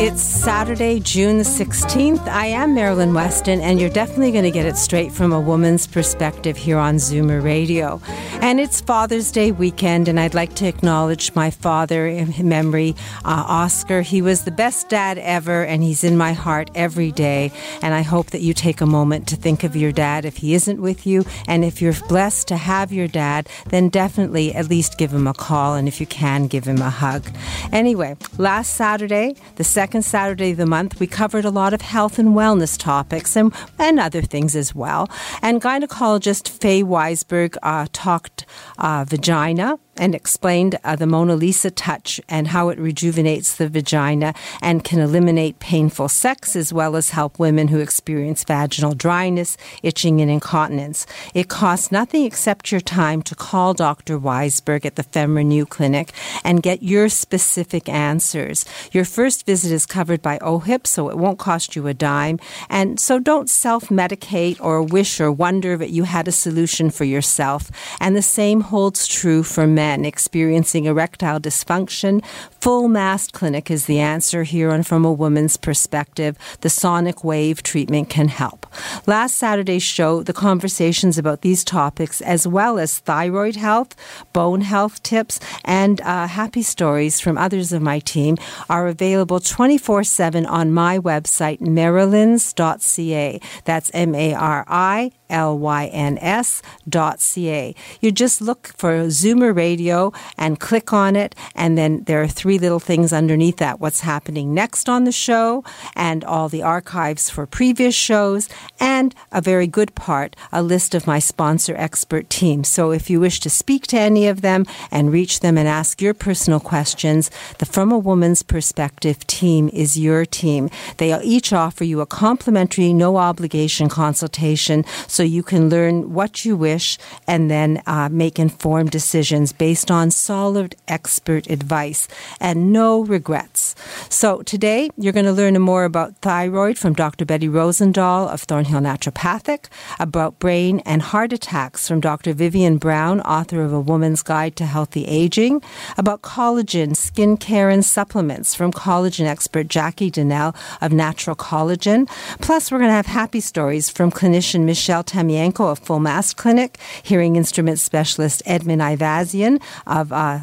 It's Saturday, June the 16th. I am Marilyn Weston, and you're definitely going to get it straight from a woman's perspective here on Zoomer Radio. And it's Father's Day weekend, and I'd like to acknowledge my father in memory, uh, Oscar. He was the best dad ever, and he's in my heart every day. And I hope that you take a moment to think of your dad if he isn't with you. And if you're blessed to have your dad, then definitely at least give him a call, and if you can, give him a hug. Anyway, last Saturday, the second Saturday of the month, we covered a lot of health and wellness topics and, and other things as well. And gynecologist Faye Weisberg uh, talked uh, vagina and explained uh, the Mona Lisa touch and how it rejuvenates the vagina and can eliminate painful sex as well as help women who experience vaginal dryness, itching, and incontinence. It costs nothing except your time to call Dr. Weisberg at the FemRenew Clinic and get your specific answers. Your first visit is covered by OHIP, so it won't cost you a dime. And so don't self medicate or wish or wonder that you had a solution for yourself. And the same holds true for men men experiencing erectile dysfunction, Full Mast Clinic is the answer here, and from a woman's perspective, the sonic wave treatment can help. Last Saturday's show, the conversations about these topics, as well as thyroid health, bone health tips, and uh, happy stories from others of my team, are available 24 7 on my website, marilyns.ca. That's M A R I L-Y-N-S dot C-A. You just look for Zoomer Radio and click on it, and then there are three little things underneath that. What's happening next on the show, and all the archives for previous shows, and a very good part, a list of my sponsor expert team. So if you wish to speak to any of them and reach them and ask your personal questions, the From a Woman's Perspective team is your team. They each offer you a complimentary, no obligation consultation you can learn what you wish and then uh, make informed decisions based on solid expert advice and no regrets. So today you're going to learn more about thyroid from Dr. Betty Rosendahl of Thornhill Naturopathic, about brain and heart attacks from Dr. Vivian Brown, author of A Woman's Guide to Healthy Aging, about collagen, skin care, and supplements from collagen expert Jackie Donnell of Naturel Collagen. Plus, we're going to have happy stories from clinician Michelle Tamienko of Full Mast Clinic, hearing instrument specialist Edmund Ivazian of uh,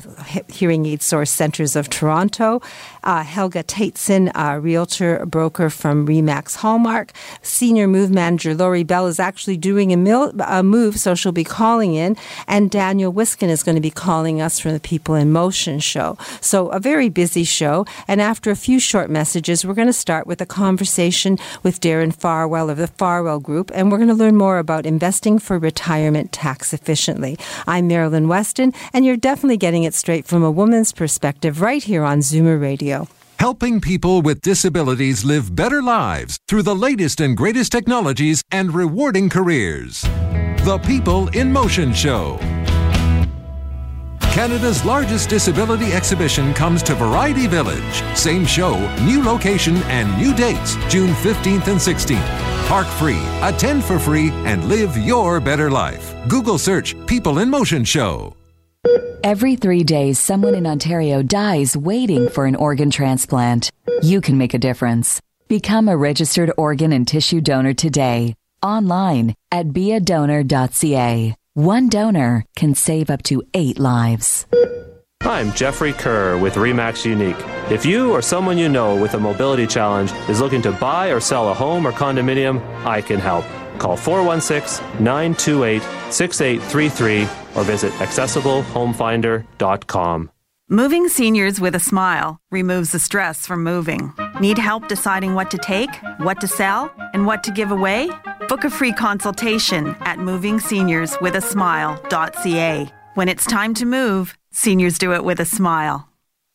Hearing Aid Source Centers of Toronto, uh, Helga Tateson, a realtor broker from Remax Hallmark, senior move manager Lori Bell is actually doing a, mil- a move, so she'll be calling in, and Daniel Wiskin is going to be calling us from the People in Motion show. So a very busy show, and after a few short messages, we're going to start with a conversation with Darren Farwell of the Farwell Group, and we're going to learn more about investing for retirement tax efficiently. I'm Marilyn Weston, and you're definitely getting it straight from a woman's perspective right here on Zoomer Radio. Helping people with disabilities live better lives through the latest and greatest technologies and rewarding careers. The People in Motion Show. Canada's largest disability exhibition comes to Variety Village. Same show, new location, and new dates June 15th and 16th. Park free, attend for free, and live your better life. Google search People in Motion Show. Every three days, someone in Ontario dies waiting for an organ transplant. You can make a difference. Become a registered organ and tissue donor today, online at beadonor.ca. One donor can save up to eight lives. I'm Jeffrey Kerr with REMAX Unique. If you or someone you know with a mobility challenge is looking to buy or sell a home or condominium, I can help. Call 416 928 6833 or visit accessiblehomefinder.com. Moving seniors with a smile removes the stress from moving. Need help deciding what to take, what to sell, and what to give away? Book a free consultation at movingseniorswithasmile.ca. When it's time to move, seniors do it with a smile.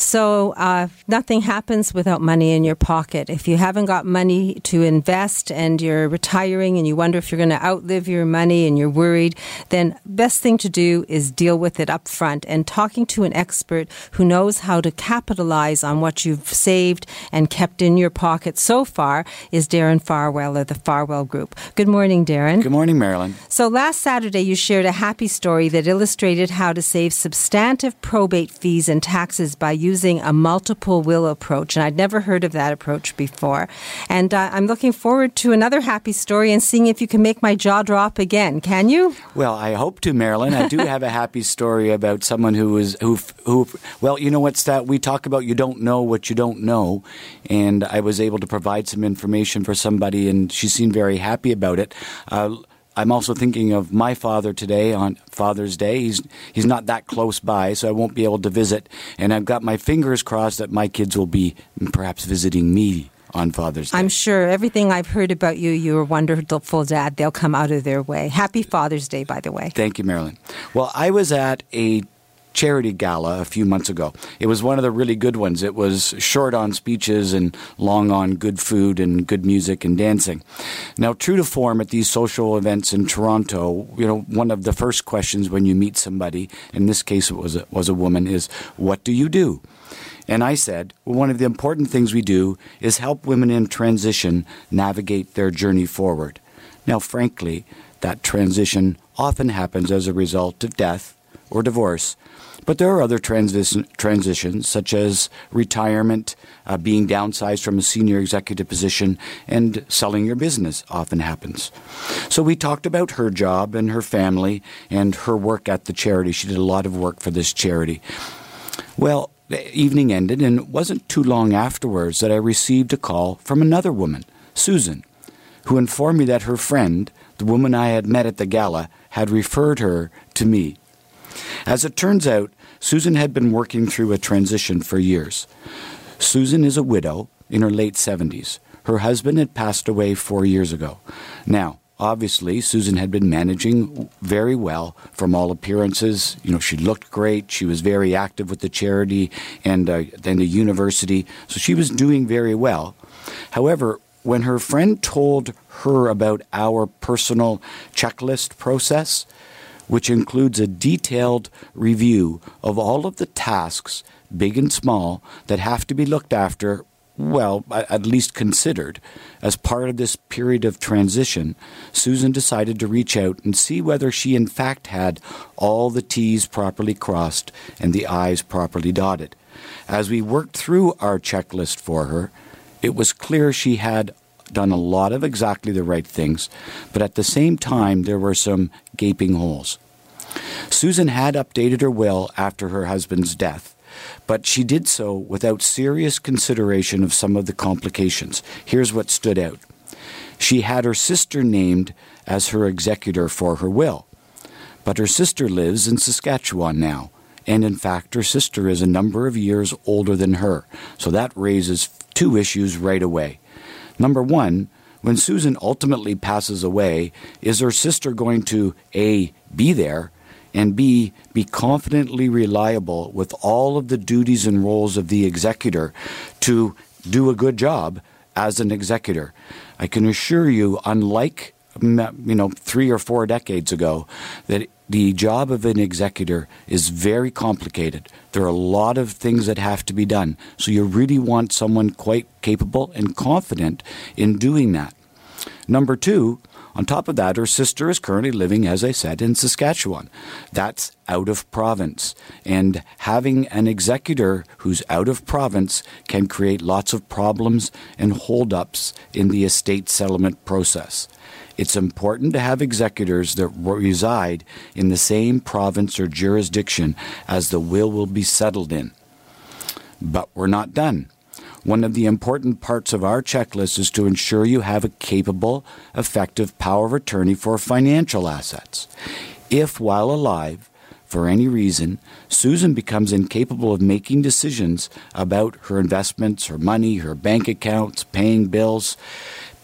So uh, nothing happens without money in your pocket. If you haven't got money to invest and you're retiring and you wonder if you're going to outlive your money and you're worried, then best thing to do is deal with it up front. And talking to an expert who knows how to capitalize on what you've saved and kept in your pocket so far is Darren Farwell of the Farwell Group. Good morning, Darren. Good morning, Marilyn. So last Saturday you shared a happy story that illustrated how to save substantive probate fees and taxes by using using a multiple will approach. And I'd never heard of that approach before. And uh, I'm looking forward to another happy story and seeing if you can make my jaw drop again. Can you? Well, I hope to, Marilyn. I do have a happy story about someone who was, who, who, well, you know what's that? We talk about you don't know what you don't know. And I was able to provide some information for somebody, and she seemed very happy about it. Uh, I'm also thinking of my father today on Father's Day. He's he's not that close by, so I won't be able to visit. And I've got my fingers crossed that my kids will be perhaps visiting me on Father's Day. I'm sure everything I've heard about you, you're a wonderful dad. They'll come out of their way. Happy Father's Day, by the way. Thank you, Marilyn. Well, I was at a charity gala a few months ago. It was one of the really good ones. It was short on speeches and long on good food and good music and dancing. Now, true to form at these social events in Toronto, you know, one of the first questions when you meet somebody, in this case it was a, was a woman, is what do you do? And I said, well, one of the important things we do is help women in transition navigate their journey forward. Now, frankly, that transition often happens as a result of death or divorce, but there are other transition, transitions, such as retirement, uh, being downsized from a senior executive position, and selling your business often happens. So we talked about her job and her family and her work at the charity. She did a lot of work for this charity. Well, the evening ended, and it wasn't too long afterwards that I received a call from another woman, Susan, who informed me that her friend, the woman I had met at the gala, had referred her to me. As it turns out, Susan had been working through a transition for years. Susan is a widow in her late 70s. Her husband had passed away four years ago. Now, obviously, Susan had been managing very well from all appearances. You know, she looked great. She was very active with the charity and uh, then the university. So she was doing very well. However, when her friend told her about our personal checklist process, which includes a detailed review of all of the tasks, big and small, that have to be looked after, well, at least considered. As part of this period of transition, Susan decided to reach out and see whether she in fact had all the T's properly crossed and the I's properly dotted. As we worked through our checklist for her, it was clear she had done a lot of exactly the right things, but at the same time, there were some gaping holes. Susan had updated her will after her husband's death, but she did so without serious consideration of some of the complications. Here's what stood out she had her sister named as her executor for her will, but her sister lives in Saskatchewan now. And in fact, her sister is a number of years older than her. So that raises two issues right away. Number one, when Susan ultimately passes away, is her sister going to A, be there, and B, be confidently reliable with all of the duties and roles of the executor to do a good job as an executor? I can assure you, unlike you know three or four decades ago, that the job of an executor is very complicated. There are a lot of things that have to be done. So you really want someone quite capable and confident in doing that. Number two, on top of that, her sister is currently living, as I said, in Saskatchewan. That's out of province. And having an executor who's out of province can create lots of problems and holdups in the estate settlement process. It's important to have executors that reside in the same province or jurisdiction as the will will be settled in. But we're not done. One of the important parts of our checklist is to ensure you have a capable, effective power of attorney for financial assets. If, while alive, for any reason, Susan becomes incapable of making decisions about her investments, her money, her bank accounts, paying bills,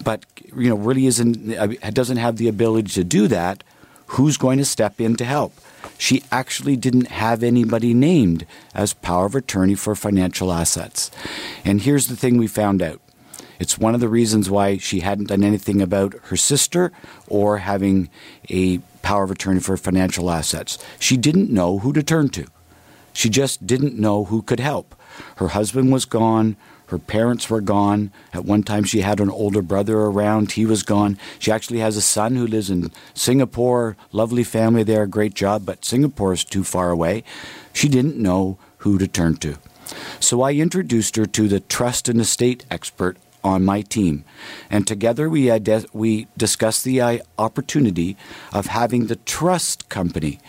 but you know really isn't uh, doesn't have the ability to do that, who's going to step in to help? She actually didn't have anybody named as power of attorney for financial assets. And here's the thing we found out. It's one of the reasons why she hadn't done anything about her sister or having a power of attorney for financial assets. She didn't know who to turn to. She just didn't know who could help. Her husband was gone. Her parents were gone. At one time, she had an older brother around. He was gone. She actually has a son who lives in Singapore. Lovely family there, great job, but Singapore is too far away. She didn't know who to turn to. So I introduced her to the trust and estate expert on my team. And together we, ide- we discussed the uh, opportunity of having the trust company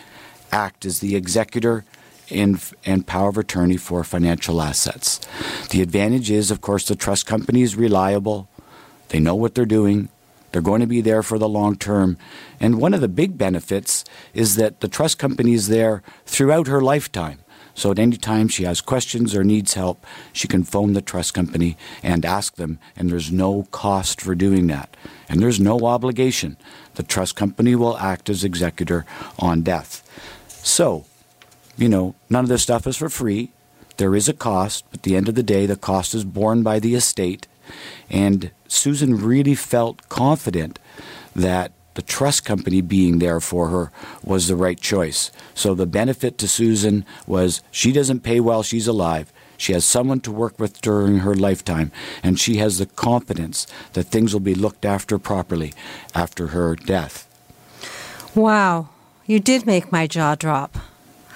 act as the executor and, and power of attorney for financial assets. The advantage is, of course, the trust company is reliable, they know what they're doing. They're going to be there for the long term. And one of the big benefits is that the trust company is there throughout her lifetime. So at any time she has questions or needs help, she can phone the trust company and ask them, and there's no cost for doing that. And there's no obligation. The trust company will act as executor on death. So, you know, none of this stuff is for free. There is a cost, but at the end of the day, the cost is borne by the estate. And Susan really felt confident that the trust company being there for her was the right choice. So the benefit to Susan was she doesn't pay while she's alive. She has someone to work with during her lifetime, and she has the confidence that things will be looked after properly after her death. Wow, you did make my jaw drop.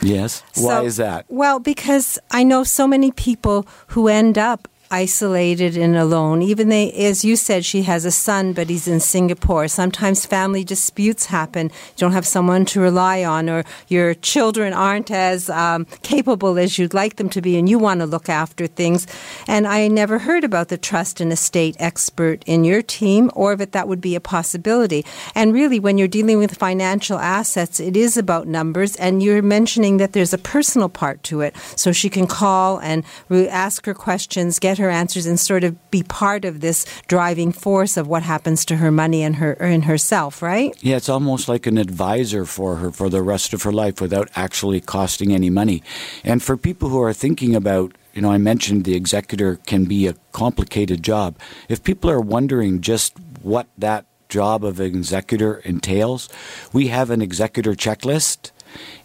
Yes. Why is that? Well, because I know so many people who end up isolated and alone. Even they, as you said, she has a son, but he's in Singapore. Sometimes family disputes happen. You don't have someone to rely on, or your children aren't as um, capable as you'd like them to be, and you want to look after things. And I never heard about the trust and estate expert in your team, or that that would be a possibility. And really, when you're dealing with financial assets, it is about numbers, and you're mentioning that there's a personal part to it. So she can call and re- ask her questions, get her answers, and sort of be part of this driving force of what happens to her money and her and herself, right? Yeah, it's almost like an advisor for her for the rest of her life without actually costing any money. And for people who are thinking about, you know, I mentioned the executor can be a complicated job. If people are wondering just what that job of an executor entails, we have an executor checklist.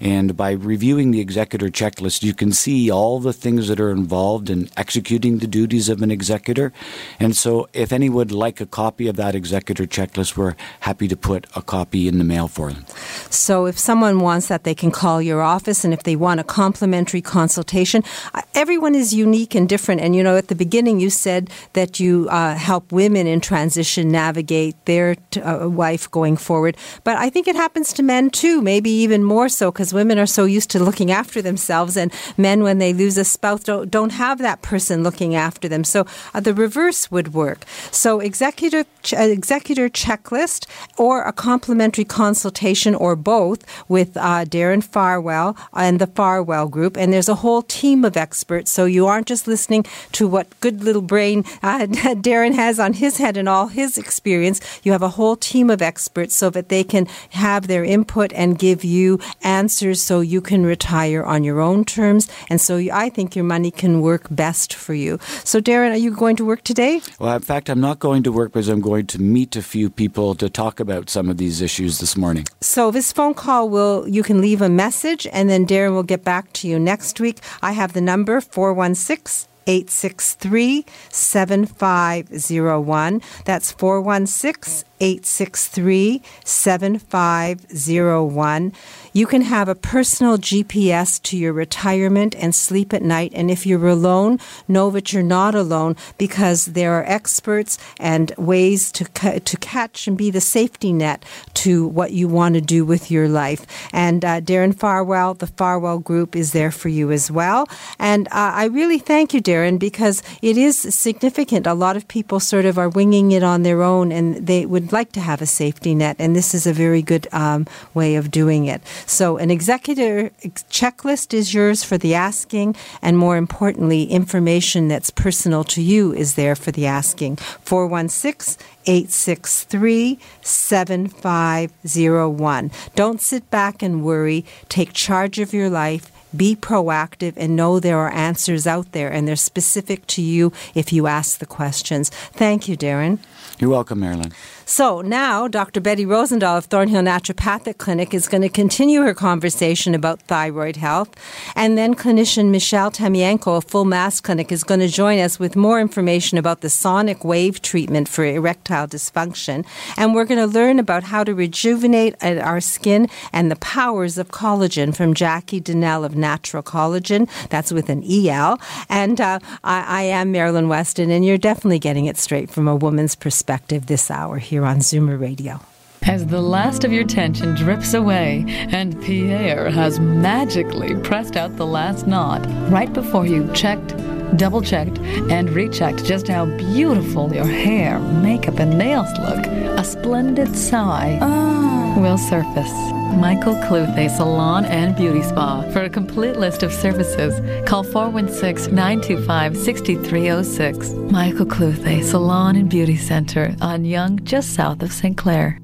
And by reviewing the executor checklist, you can see all the things that are involved in executing the duties of an executor. And so, if anyone would like a copy of that executor checklist, we're happy to put a copy in the mail for them. So if someone wants that, they can call your office, and if they want a complimentary consultation, uh, everyone is unique and different. And you know, at the beginning, you said that you uh, help women in transition navigate their t- uh, wife going forward, but I think it happens to men too, maybe even more so, because women are so used to looking after themselves, and men, when they lose a spouse, don't, don't have that person looking after them. So uh, the reverse would work. So executive ch- uh, executor checklist or a complimentary consultation or both with uh, Darren Farwell and the Farwell Group. And there's a whole team of experts. So you aren't just listening to what good little brain uh, Darren has on his head and all his experience. You have a whole team of experts so that they can have their input and give you answers so you can retire on your own terms. And so you- I think your money can work best for you. So, Darren, are you going to work today? Well, in fact, I'm not going to work because I'm going to meet a few people to talk about some of these issues this morning. So this phone call will you can leave a message and then Darren will get back to you next week. I have the number 416 863 7501. That's 416 863 7501. You can have a personal GPS to your retirement and sleep at night. And if you're alone, know that you're not alone because there are experts and ways to, ca- to catch and be the safety net to what you want to do with your life. And uh, Darren Farwell, the Farwell Group, is there for you as well. And uh, I really thank you, Darren, because it is significant. A lot of people sort of are winging it on their own and they would like to have a safety net. And this is a very good um, way of doing it. So, an executor checklist is yours for the asking, and more importantly, information that's personal to you is there for the asking. 416 863 7501. Don't sit back and worry. Take charge of your life be proactive and know there are answers out there and they're specific to you if you ask the questions. Thank you, Darren. You're welcome, Marilyn. So now Dr. Betty Rosendahl of Thornhill Naturopathic Clinic is going to continue her conversation about thyroid health. And then clinician Michelle Tamienko of Full Mast Clinic is going to join us with more information about the sonic wave treatment for erectile dysfunction. And we're going to learn about how to rejuvenate our skin and the powers of collagen from Jackie Donnell of Naturel Collagen. That's with an EL. And uh, I, I am Marilyn Weston, and you're definitely getting it straight from a woman's perspective this hour here here on Zoomer Radio. As the last of your tension drips away and Pierre has magically pressed out the last knot right before you checked, double checked, and rechecked just how beautiful your hair, makeup, and nails look, a splendid sigh oh. Will surface. Michael Cluthe Salon and Beauty Spa. For a complete list of services, call 416 925 6306. Michael Cluthe Salon and Beauty Center on Yonge, just south of St. Clair.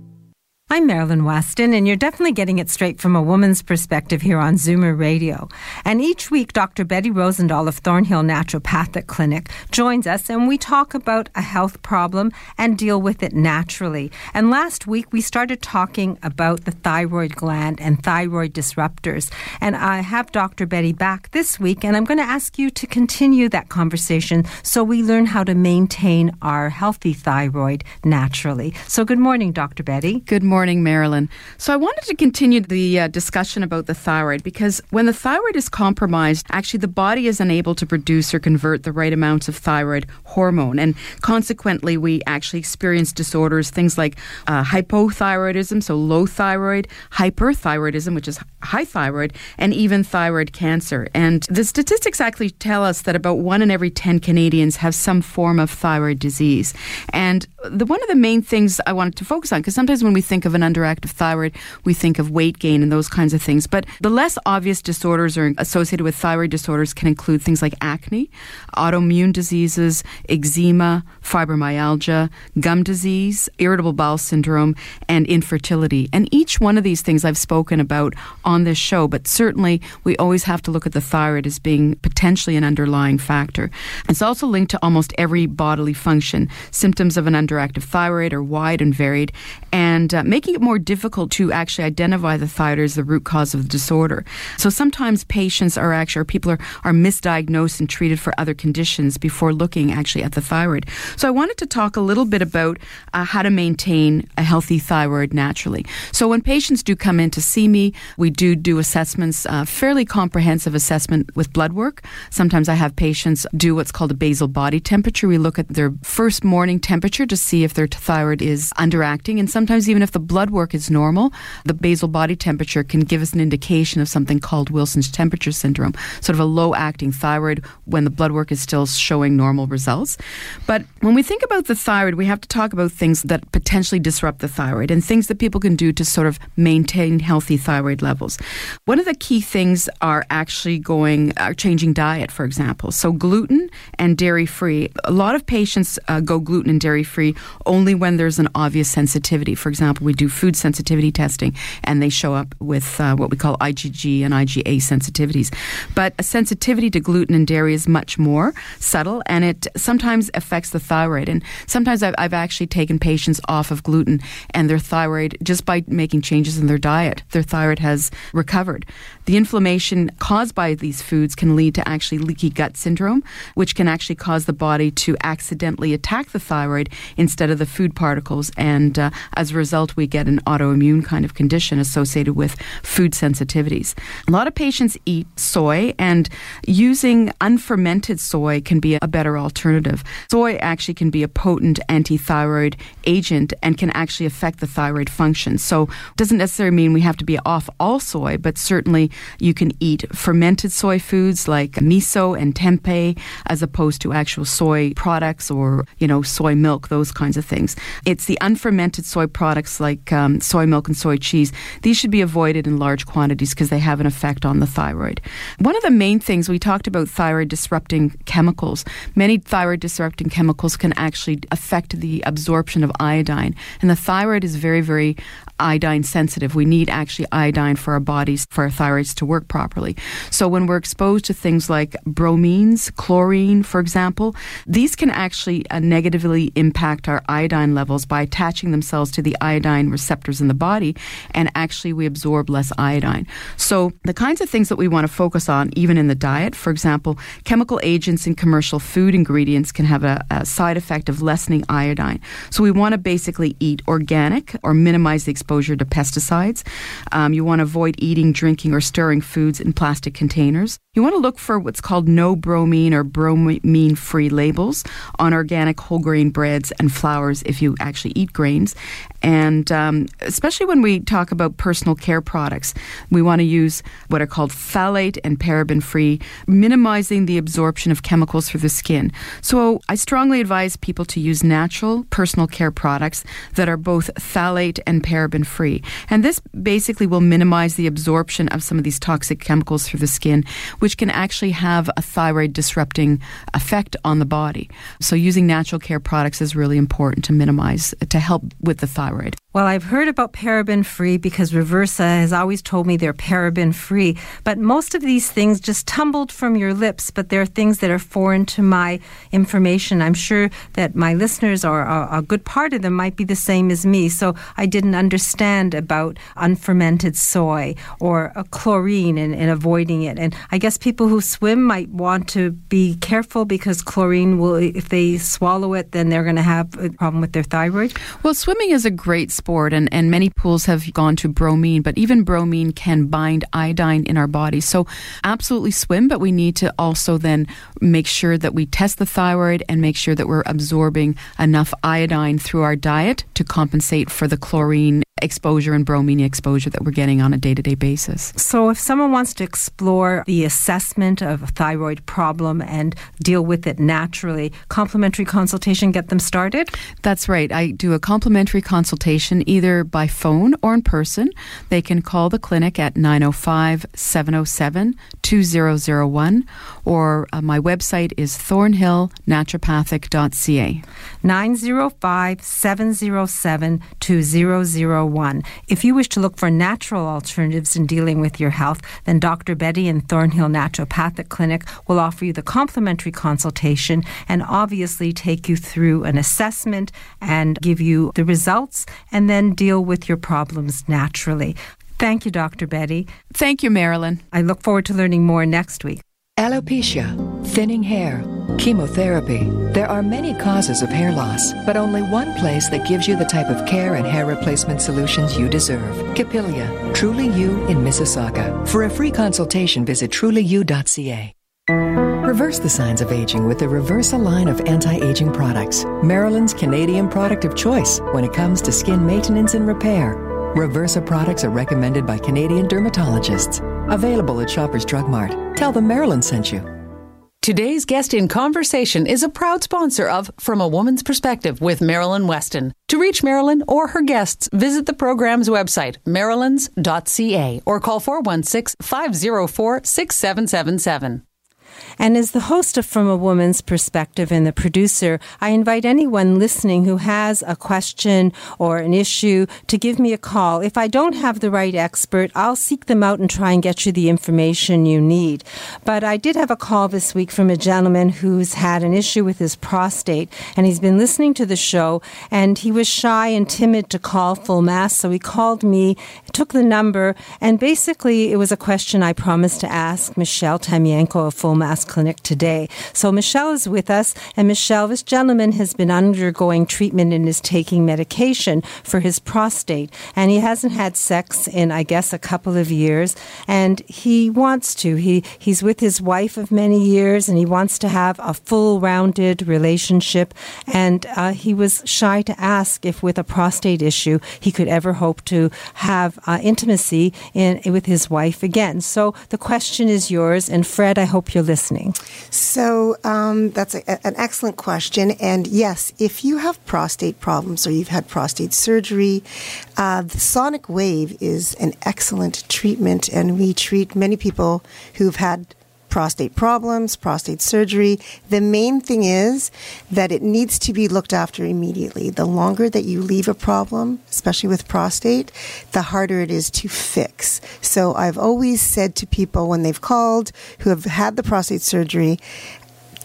I'm Marilyn Weston, and you're definitely getting it straight from a woman's perspective here on Zoomer Radio. And each week, Dr. Betty Rosendahl of Thornhill Naturopathic Clinic joins us, and we talk about a health problem and deal with it naturally. And last week, we started talking about the thyroid gland and thyroid disruptors. And I have Dr. Betty back this week, and I'm going to ask you to continue that conversation so we learn how to maintain our healthy thyroid naturally. So, good morning, Dr. Betty. Good morning morning, Marilyn. So I wanted to continue the uh, discussion about the thyroid because when the thyroid is compromised, actually the body is unable to produce or convert the right amounts of thyroid hormone. And consequently, we actually experience disorders, things like uh, hypothyroidism, so low thyroid, hyperthyroidism, which is high thyroid, and even thyroid cancer. And the statistics actually tell us that about one in every 10 Canadians have some form of thyroid disease. And the, one of the main things I wanted to focus on, because sometimes when we think of of an underactive thyroid, we think of weight gain and those kinds of things. But the less obvious disorders are associated with thyroid disorders can include things like acne, autoimmune diseases, eczema, fibromyalgia, gum disease, irritable bowel syndrome, and infertility. And each one of these things I've spoken about on this show, but certainly we always have to look at the thyroid as being potentially an underlying factor. It's also linked to almost every bodily function. Symptoms of an underactive thyroid are wide and varied, and uh, making it more difficult to actually identify the thyroid as the root cause of the disorder. So sometimes patients are actually, or people are, are misdiagnosed and treated for other conditions before looking actually at the thyroid. So I wanted to talk a little bit about uh, how to maintain a healthy thyroid naturally. So when patients do come in to see me, we do do assessments, uh, fairly comprehensive assessment with blood work. Sometimes I have patients do what's called a basal body temperature. We look at their first morning temperature to see if their thyroid is underacting, and sometimes even if the blood work is normal, the basal body temperature can give us an indication of something called Wilson's temperature syndrome, sort of a low acting thyroid when the blood work is still showing normal results. But when we think about the thyroid, we have to talk about things that potentially disrupt the thyroid and things that people can do to sort of maintain healthy thyroid levels. One of the key things are actually going, are changing diet, for example. So gluten and dairy free. A lot of patients uh, go gluten and dairy free only when there's an obvious sensitivity. For example, we do food sensitivity testing, and they show up with uh, what we call IgG and IgA sensitivities. But a sensitivity to gluten and dairy is much more subtle, and it sometimes affects the thyroid. And sometimes I've, I've actually taken patients off of gluten and their thyroid just by making changes in their diet. Their thyroid has recovered. The inflammation caused by these foods can lead to actually leaky gut syndrome, which can actually cause the body to accidentally attack the thyroid instead of the food particles. And uh, as a result, we get an autoimmune kind of condition associated with food sensitivities. A lot of patients eat soy, and using unfermented soy can be a better alternative. Soy actually can be a potent anti-thyroid agent and can actually affect the thyroid function. So it doesn't necessarily mean we have to be off all soy, but certainly you can eat fermented soy foods like miso and tempeh as opposed to actual soy products or, you know, soy milk, those kinds of things. It's the unfermented soy products like um, soy milk and soy cheese. These should be avoided in large quantities because they have an effect on the thyroid. One of the main things we talked about thyroid disrupting chemicals. Many thyroid disrupting chemicals can actually affect the absorption of iodine. And the thyroid is very, very iodine sensitive. We need actually iodine for our bodies, for our thyroids to work properly. So when we're exposed to things like bromines, chlorine, for example, these can actually uh, negatively impact our iodine levels by attaching themselves to the iodine receptors in the body, and actually we absorb less iodine. So the kinds of things that we want to focus on, even in the diet, for example, chemical agents in commercial food ingredients can have a, a side effect of lessening iodine. So we want to basically eat organic or minimize the exposure to pesticides. Um, you want to avoid eating, drinking, or stirring foods in plastic containers. You want to look for what's called no bromine or bromine free labels on organic whole grain breads and flours if you actually eat grains. And um, especially when we talk about personal care products, we want to use what are called phthalate and paraben free, minimizing the absorption of chemicals through the skin. So I strongly advise people to use natural personal care products that are both phthalate and paraben free. And this basically will minimize the absorption of some of these toxic chemicals through the skin, which can actually have a thyroid disrupting effect on the body. So using natural care products is really important to minimize, to help with the thyroid. Well, I've heard about paraben free because Reversa has always told me they're paraben free. But most of these things just tumbled from your lips, but they're things that are foreign to my information. I'm sure that my listeners or a good part of them might be the same as me. So I didn't understand about unfermented soy or a chlorine and, and avoiding it. And I guess people who swim might want to be careful because chlorine will, if they swallow it, then they're going to have a problem with their thyroid. Well, swimming is a great sport, and, and many pools have gone to bromine, but even bromine can bind iodine in our body. So, absolutely swim, but we need to also then make sure that we test the thyroid and make sure that we're absorbing enough iodine through our diet to compensate for the chlorine exposure and bromine exposure that we're getting on a day to day basis. So, if someone wants to explore the assessment of a thyroid problem and deal with it naturally, complimentary consultation get them started? That's right. I do a complimentary consultation either by phone or in person. They can call the clinic at 905 707 2001 or uh, my website is thornhillnaturopathic.ca. 905 707 2001. If you wish to look for natural alternatives in dealing with your health, then Dr. Betty in Thornhill Naturopathic Clinic will offer you the complimentary consultation and obviously take you through an assessment and give you the results and then deal with your problems naturally. Thank you, Dr. Betty. Thank you, Marilyn. I look forward to learning more next week. Alopecia, thinning hair, chemotherapy. There are many causes of hair loss, but only one place that gives you the type of care and hair replacement solutions you deserve. Capilia, Truly You in Mississauga. For a free consultation, visit trulyu.ca. Reverse the signs of aging with the Reversa line of anti-aging products. Marilyn's Canadian product of choice when it comes to skin maintenance and repair. Reversa products are recommended by Canadian dermatologists. Available at Shoppers Drug Mart. Tell them Marilyn sent you. Today's guest in conversation is a proud sponsor of From a Woman's Perspective with Marilyn Weston. To reach Marilyn or her guests, visit the program's website, marilyns.ca, or call 416 504 6777. And as the host of From a Woman's Perspective and the producer, I invite anyone listening who has a question or an issue to give me a call. If I don't have the right expert, I'll seek them out and try and get you the information you need. But I did have a call this week from a gentleman who's had an issue with his prostate, and he's been listening to the show, and he was shy and timid to call full mast, so he called me, took the number, and basically it was a question I promised to ask Michelle Tamienko of Full Clinic today. So Michelle is with us, and Michelle, this gentleman has been undergoing treatment and is taking medication for his prostate, and he hasn't had sex in, I guess, a couple of years, and he wants to. He he's with his wife of many years, and he wants to have a full-rounded relationship, and uh, he was shy to ask if, with a prostate issue, he could ever hope to have uh, intimacy in with his wife again. So the question is yours, and Fred, I hope you're listening. So um, that's a, an excellent question. And yes, if you have prostate problems or you've had prostate surgery, uh, the sonic wave is an excellent treatment, and we treat many people who've had prostate problems, prostate surgery. The main thing is that it needs to be looked after immediately. The longer that you leave a problem, especially with prostate, the harder it is to fix. So I've always said to people when they've called who have had the prostate surgery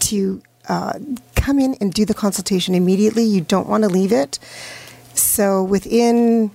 to uh, come in and do the consultation immediately. You don't want to leave it. So within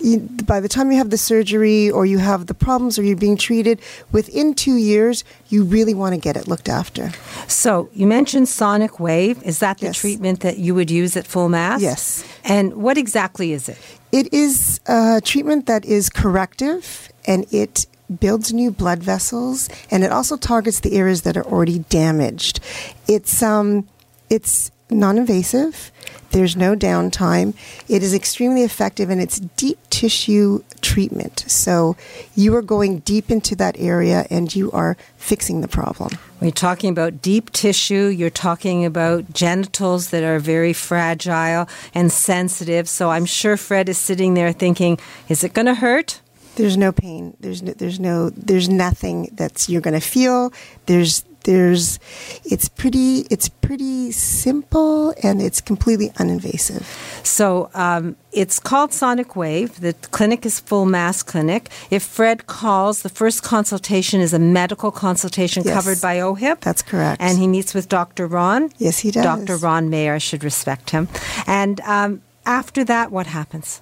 you, by the time you have the surgery or you have the problems or you're being treated, within two years, you really want to get it looked after. So you mentioned sonic wave. Is that the Yes. treatment that you would use at full mast? Yes. And what exactly is it? It is a treatment that is corrective and it builds new blood vessels and it also targets the areas that are already damaged. It's um it's non-invasive. There's no downtime. It is extremely effective and it's deep tissue treatment. So you are going deep into that area and you are fixing the problem. We're talking about deep tissue. You're talking about genitals that are very fragile and sensitive. So I'm sure Fred is sitting there thinking, is it going to hurt? There's no pain. There's no, there's no there's nothing that's you're going to feel. There's there's it's pretty it's pretty simple and it's completely uninvasive. So um, it's called Sonic Wave. The clinic is Full Mast Clinic. If Fred calls, the first consultation is a medical consultation Yes. covered by OHIP. That's correct. And he meets with Dr. Ron. Yes, he does. Dr. Ron Mayer, I should respect him. And um, after that, what happens?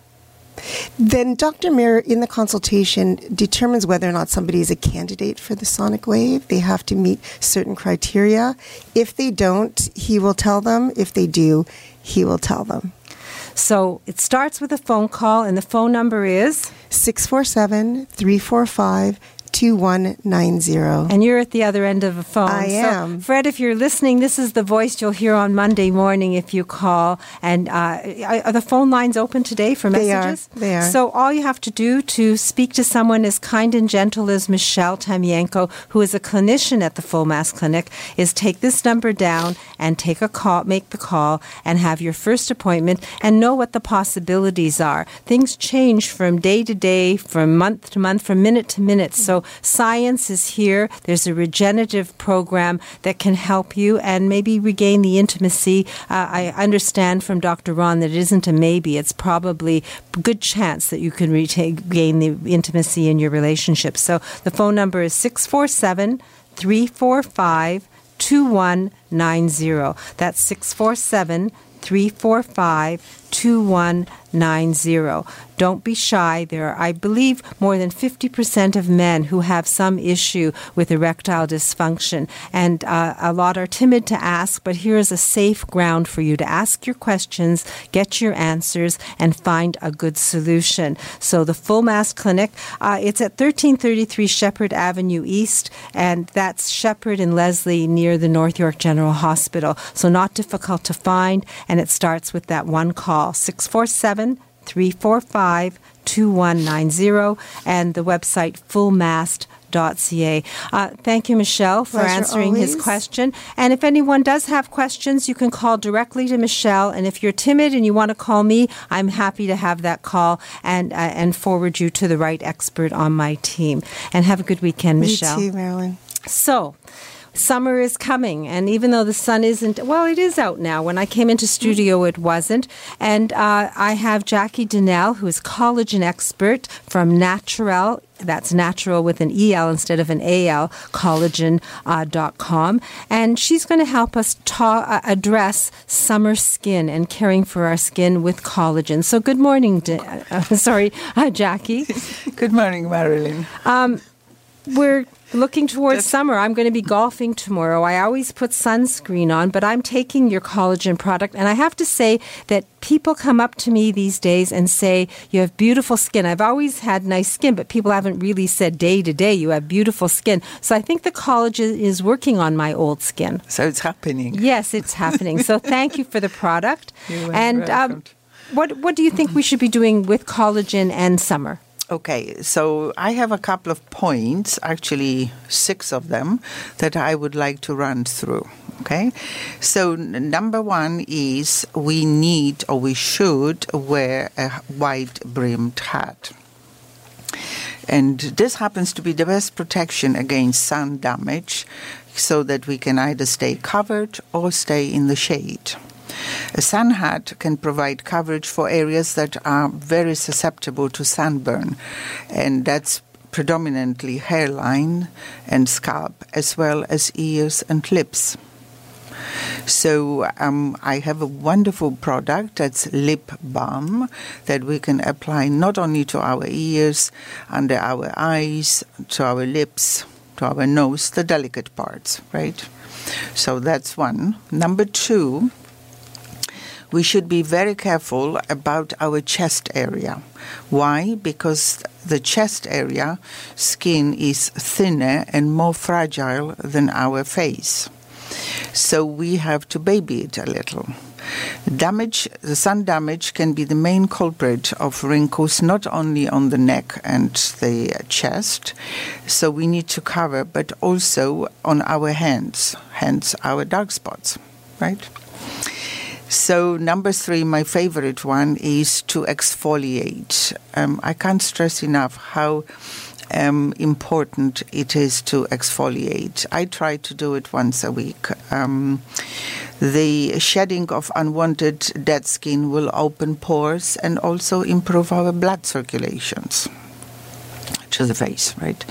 Then Dr. Mayer in the consultation determines whether or not somebody is a candidate for the sonic wave. They have to meet certain criteria. If they don't, he will tell them. If they do, he will tell them. So it starts with a phone call, and the phone number is 647 345 2190. And you're at the other end of the phone. I So, am. Fred, if you're listening, this is the voice you'll hear on Monday morning if you call. And uh, are the phone lines open today for They are. messages? They are. So all you have to do to speak to someone as kind and gentle as Michelle Tamienko, who is a clinician at the Full Mast Clinic, is take this number down and take a call, make the call, and have your first appointment and know what the possibilities are. Things change from day to day, from month to month, from minute to minute. Science is here. There's a regenerative program that can help you and maybe regain the intimacy. Uh, I understand from Dr. Ron that it isn't a maybe. It's probably a good chance that you can regain the intimacy in your relationship. So the phone number is 647 345 2190. That's 647 345 2190. Don't be shy. There are, I believe, more than 50% of men who have some issue with erectile dysfunction. And uh, a lot are timid to ask, but here is a safe ground for you to ask your questions, get your answers, and find a good solution. So the Full Mast Clinic, uh, it's at 1333 Sheppard Avenue East, and that's Sheppard and Leslie near the North York General Hospital. So not difficult to find, and it starts with that one call, 647 345 2190, and the website fullmast.ca. Uh, thank you, Michelle, for Pleasure answering his question. And if anyone does have questions, you can call directly to Michelle. And if you're timid and you want to call me, I'm happy to have that call and uh, and forward you to the right expert on my team. And have a good weekend, Michelle. Me too, Marilyn. So, summer is coming, and even though the sun isn't, well, it is out now. When I came into studio, it wasn't. And uh, I have Jackie Donnell, who is collagen expert from Natural that's natural with an EL instead of an AL, collagen.com. Uh, and she's going to help us ta- uh, address summer skin and caring for our skin with collagen. So, good morning, uh, sorry, uh, Jackie. good morning, Marilyn. Um, we're looking towards summer. I'm going to be golfing tomorrow. I always put sunscreen on, but I'm taking your collagen product. And I have to say that people come up to me these days and say, You have beautiful skin. I've always had nice skin, but people haven't really said day to day, You have beautiful skin. So I think the collagen is working on my old skin. So it's happening. Yes, it's happening. so thank you for the product. You're and um, what, what do you think we should be doing with collagen and summer? Okay, so I have a couple of points, actually six of them, that I would like to run through. Okay, so number one is we need or we should wear a wide brimmed hat. And this happens to be the best protection against sun damage so that we can either stay covered or stay in the shade. A sun hat can provide coverage for areas that are very susceptible to sunburn, and that's predominantly hairline and scalp, as well as ears and lips. So um, I have a wonderful product that's lip balm that we can apply not only to our ears, under our eyes, to our lips, to our nose, the delicate parts, right? So that's one. Number two, we should be very careful about our chest area. Why? Because the chest area skin is thinner and more fragile than our face. So we have to baby it a little. Damage, the sun damage can be the main culprit of wrinkles not only on the neck and the chest, so we need to cover, but also on our hands, hence our dark spots, right? So, number three, my favorite one is to exfoliate. Um, I can't stress enough how um, important it is to exfoliate. I try to do it once a week. Um, the shedding of unwanted dead skin will open pores and also improve our blood circulations to the face, right?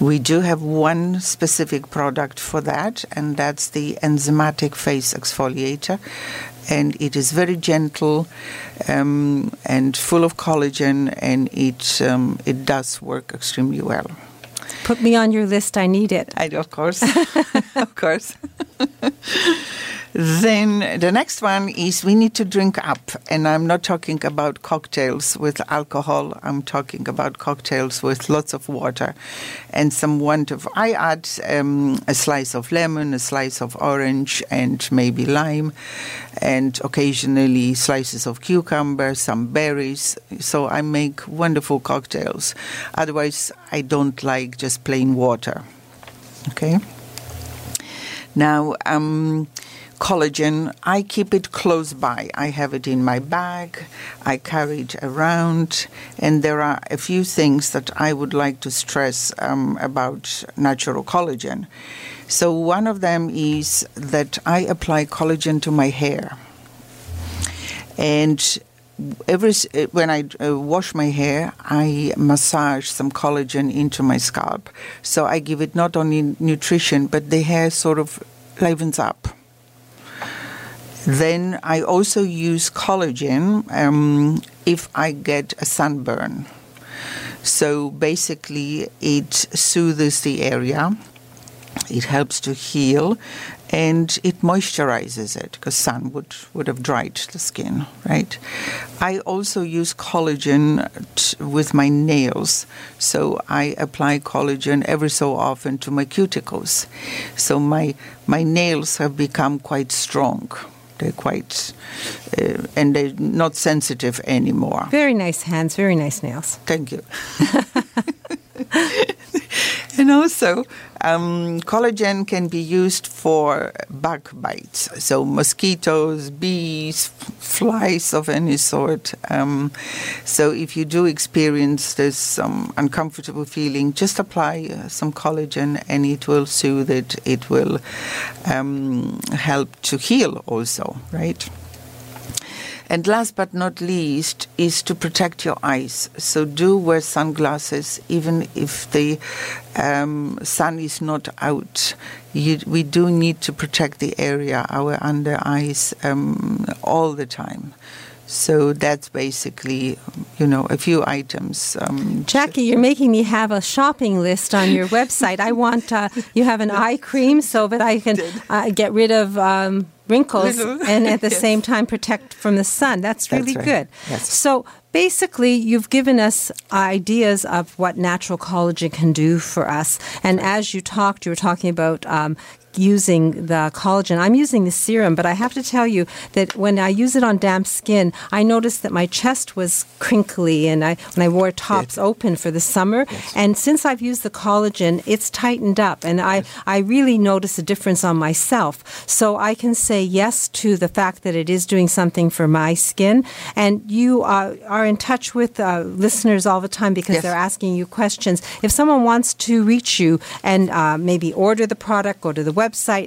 We do have one specific product for that, and that's the enzymatic face exfoliator and it is very gentle um, and full of collagen, and it um, it does work extremely well. Put me on your list. I need it. I, of course, of course. Then the next one is we need to drink up. And I'm not talking about cocktails with alcohol. I'm talking about cocktails with lots of water and some wonderful. I add um, a slice of lemon, a slice of orange, and maybe lime, and occasionally slices of cucumber, some berries. So I make wonderful cocktails. Otherwise, I don't like just plain water. Okay. Now, um, collagen, I keep it close by. I have it in my bag, I carry it around, and there are a few things that I would like to stress um, about natural collagen. So, one of them is that I apply collagen to my hair. And every when I uh, wash my hair, I massage some collagen into my scalp. So I give it not only nutrition, but the hair sort of livens up. Then I also use collagen um, if I get a sunburn. So basically, it soothes the area, it helps to heal, and it moisturizes it because sun would, would have dried the skin, right? I also use collagen t- with my nails, so I apply collagen every so often to my cuticles. So my, my nails have become quite strong quite, uh, and they're not sensitive anymore. Very nice hands, very nice nails. Thank you. And also, um, collagen can be used for bug bites, so mosquitoes, bees, flies of any sort. Um, so if you do experience this some uncomfortable feeling, just apply uh, some collagen, and it will soothe it. It will um, help to heal also, right? And last but not least is to protect your eyes. So do wear sunglasses even if the um, sun is not out. You, we do need to protect the area, our under eyes, um, all the time. So that's basically, you know, a few items. Um, Jackie, you're making me have a shopping list on your website. I want uh, you have an eye cream so that I can uh, get rid of. Um, wrinkles and at the yes. same time protect from the sun. That's really That's right. good. Yes. So basically, you've given us ideas of what natural collagen can do for us. And as you talked, you were talking about um, using the collagen. I'm using the serum, but I have to tell you that when I use it on damp skin, I noticed that my chest was crinkly and I when I wore tops Good. open for the summer. Yes. And since I've used the collagen, it's tightened up and I, yes. I really notice a difference on myself. So I can say yes to the fact that it is doing something for my skin. And you uh, are in touch with uh, listeners all the time because yes. they're asking you questions. If someone wants to reach you and uh, maybe order the product, go to the website,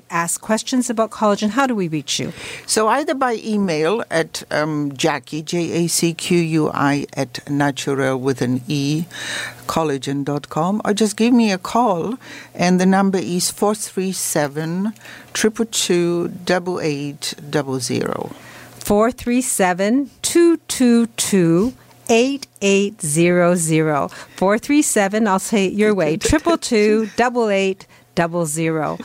ask questions about collagen, how do we reach you? So either by email at um, Jacqui, J A C Q U I, at natural with an E, collagen.com, or just give me a call, and the number is 437 222 8800. 437 222 8800 437 i'll say it your way triple two double zero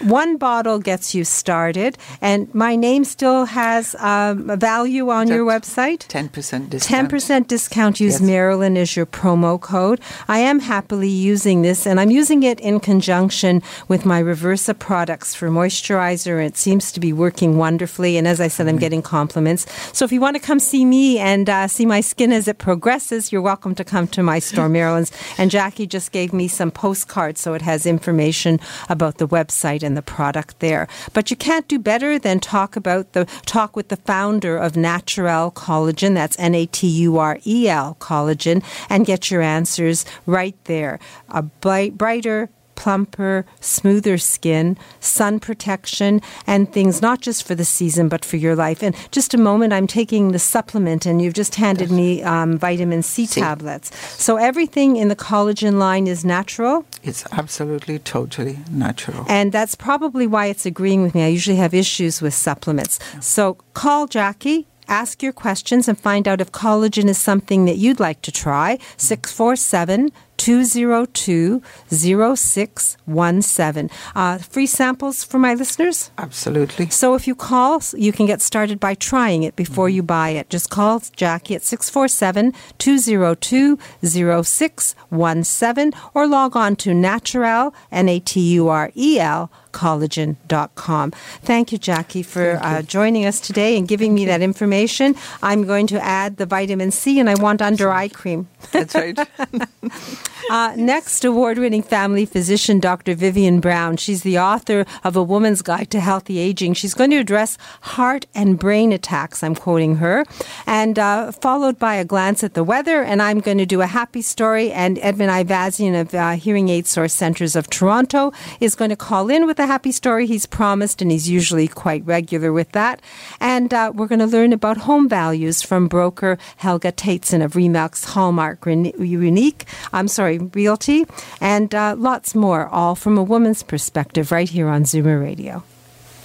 one bottle gets you started, and my name still has um, a value on your website. 10% discount. 10% discount. Use yes. Marilyn as your promo code. I am happily using this, and I'm using it in conjunction with my Reversa products for moisturizer. It seems to be working wonderfully, and as I said, I'm mm-hmm. getting compliments. So if you want to come see me and uh, see my skin as it progresses, you're welcome to come to my store, Marilyn's. And Jackie just gave me some postcards, so it has information about the website and the product there. But you can't do better than talk about the talk with the founder of Naturel Collagen. That's N A T U R E L Collagen, and get your answers right there. A bright, brighter, plumper, smoother skin, sun protection, and things not just for the season but for your life. And just a moment, I'm taking the supplement, and you've just handed me um, vitamin C, C tablets. So everything in the collagen line is natural. It's absolutely, totally natural. And that's probably why it's agreeing with me. I usually have issues with supplements. So call Jackie ask your questions and find out if collagen is something that you'd like to try. 647 202 0617. Uh, free samples for my listeners? Absolutely. So if you call, you can get started by trying it before you buy it. Just call Jackie at 647 202 0617 or log on to Naturel, N A T U R E L collagen.com. Thank you, Jackie, for uh, joining us today and giving me that information. I'm going to add the vitamin C and I want under eye cream. That's right. uh, next, award winning family physician Dr. Vivian Brown. She's the author of A Woman's Guide to Healthy Aging. She's going to address heart and brain attacks, I'm quoting her, and uh, followed by a glance at the weather. And I'm going to do a happy story. And Edmund Ivazian of uh, Hearing Aid Source Centers of Toronto is going to call in with a happy story he's promised, and he's usually quite regular with that. And uh, we're going to learn about home values from broker Helga Tateson of Remax Hallmark Unique. I'm sorry, Realty, and uh, lots more, all from a woman's perspective, right here on Zoomer Radio.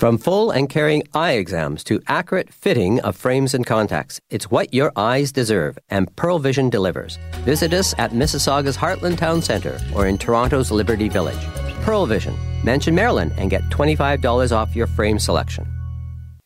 From full and caring eye exams to accurate fitting of frames and contacts, it's what your eyes deserve, and Pearle Vision delivers. Visit us at Mississauga's Heartland Town Centre or in Toronto's Liberty Village. Pearle Vision. Mention Marilyn and get $25 off your frame selection.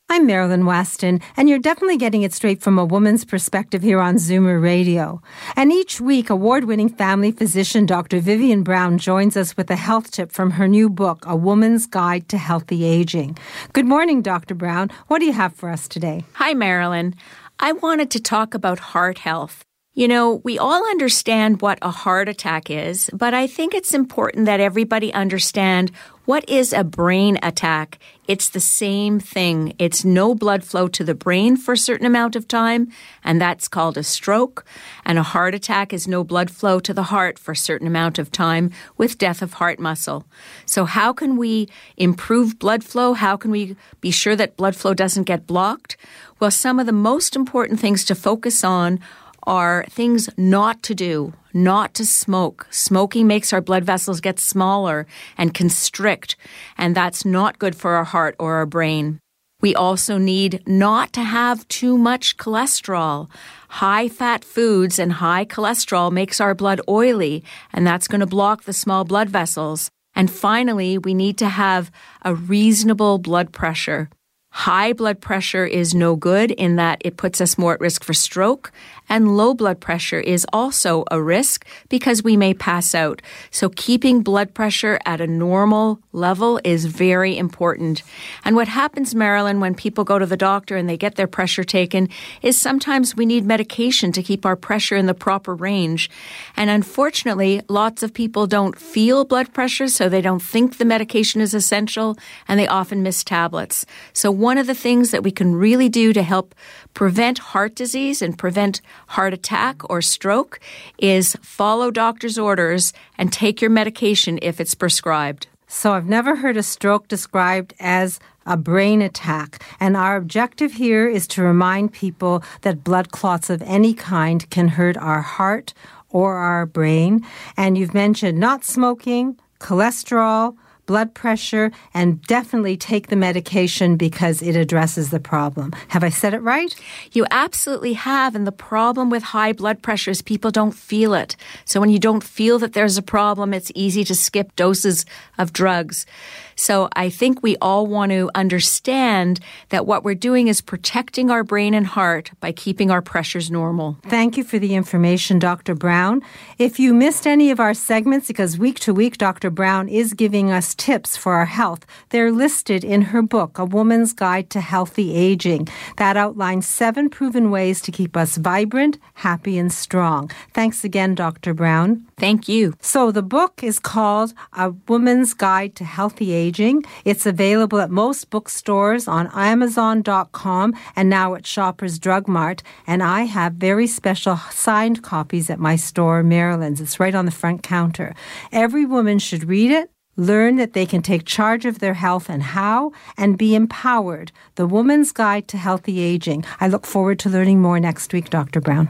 I'm Marilyn Weston, and you're definitely getting it straight from a woman's perspective here on Zoomer Radio. And each week, award winning family physician Dr. Vivian Brown joins us with a health tip from her new book, A Woman's Guide to Healthy Aging. Good morning, Dr. Brown. What do you have for us today? Hi, Marilyn. I wanted to talk about heart health. You know, we all understand what a heart attack is, but I think it's important that everybody understand what is a brain attack. It's the same thing. It's no blood flow to the brain for a certain amount of time, and that's called a stroke. And a heart attack is no blood flow to the heart for a certain amount of time with death of heart muscle. So how can we improve blood flow? How can we be sure that blood flow doesn't get blocked? Well, some of the most important things to focus on are things not to do, not to smoke. Smoking makes our blood vessels get smaller and constrict, and that's not good for our heart or our brain. We also need not to have too much cholesterol. High fat foods and high cholesterol makes our blood oily, and that's going to block the small blood vessels. And finally, we need to have a reasonable blood pressure. High blood pressure is no good in that it puts us more at risk for stroke, and low blood pressure is also a risk because we may pass out. So keeping blood pressure at a normal level is very important. And what happens, Marilyn, when people go to the doctor and they get their pressure taken is sometimes we need medication to keep our pressure in the proper range. And unfortunately, lots of people don't feel blood pressure, so they don't think the medication is essential, and they often miss tablets. So one of the things that we can really do to help prevent heart disease and prevent heart attack or stroke is follow doctor's orders and take your medication if it's prescribed. So I've never heard a stroke described as a brain attack. And our objective here is to remind people that blood clots of any kind can hurt our heart or our brain. And you've mentioned not smoking, cholesterol, blood pressure, and definitely take the medication because it addresses the problem. Have I said it right? You absolutely have. And the problem with high blood pressure is people don't feel it. So when you don't feel that there's a problem, it's easy to skip doses of drugs. So I think we all want to understand that what we're doing is protecting our brain and heart by keeping our pressures normal. Thank you for the information, Dr. Brown. If you missed any of our segments, because week to week, Dr. Brown is giving us tips for our health, they're listed in her book, A Woman's Guide to Healthy Aging, that outlines seven proven ways to keep us vibrant, happy, and strong. Thanks again, Dr. Brown. Thank you. So the book is called A Woman's Guide to Healthy Aging. It's available at most bookstores on Amazon.com and now at Shoppers Drug Mart. And I have very special signed copies at my store, Marilyn's. It's right on the front counter. Every woman should read it learn that they can take charge of their health and how, and be empowered. The Woman's Guide to Healthy Aging. I look forward to learning more next week, Dr. Brown.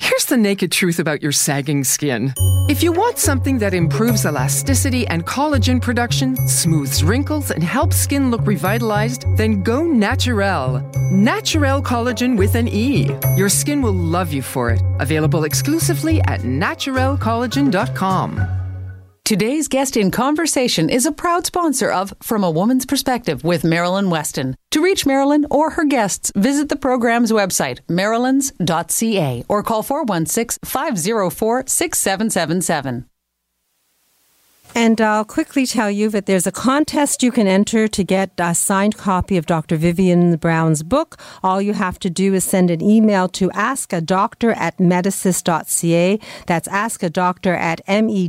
Here's the naked truth about your sagging skin. If you want something that improves elasticity and collagen production, smooths wrinkles, and helps skin look revitalized, then go Naturel. Naturel Collagen with an E. Your skin will love you for it. Available exclusively at naturelcollagen.com. Today's guest in conversation is a proud sponsor of From a Woman's Perspective with Marilyn Weston. To reach Marilyn or her guests, visit the program's website, marilyns.ca, or call 416 504 6777. And I'll quickly tell you that there's a contest you can enter to get a signed copy of Dr. Vivian Brown's book. All you have to do is send an email to askadoctor at medisys.ca. That's askadoctor at M-E-D-Y-S-I-S.ca.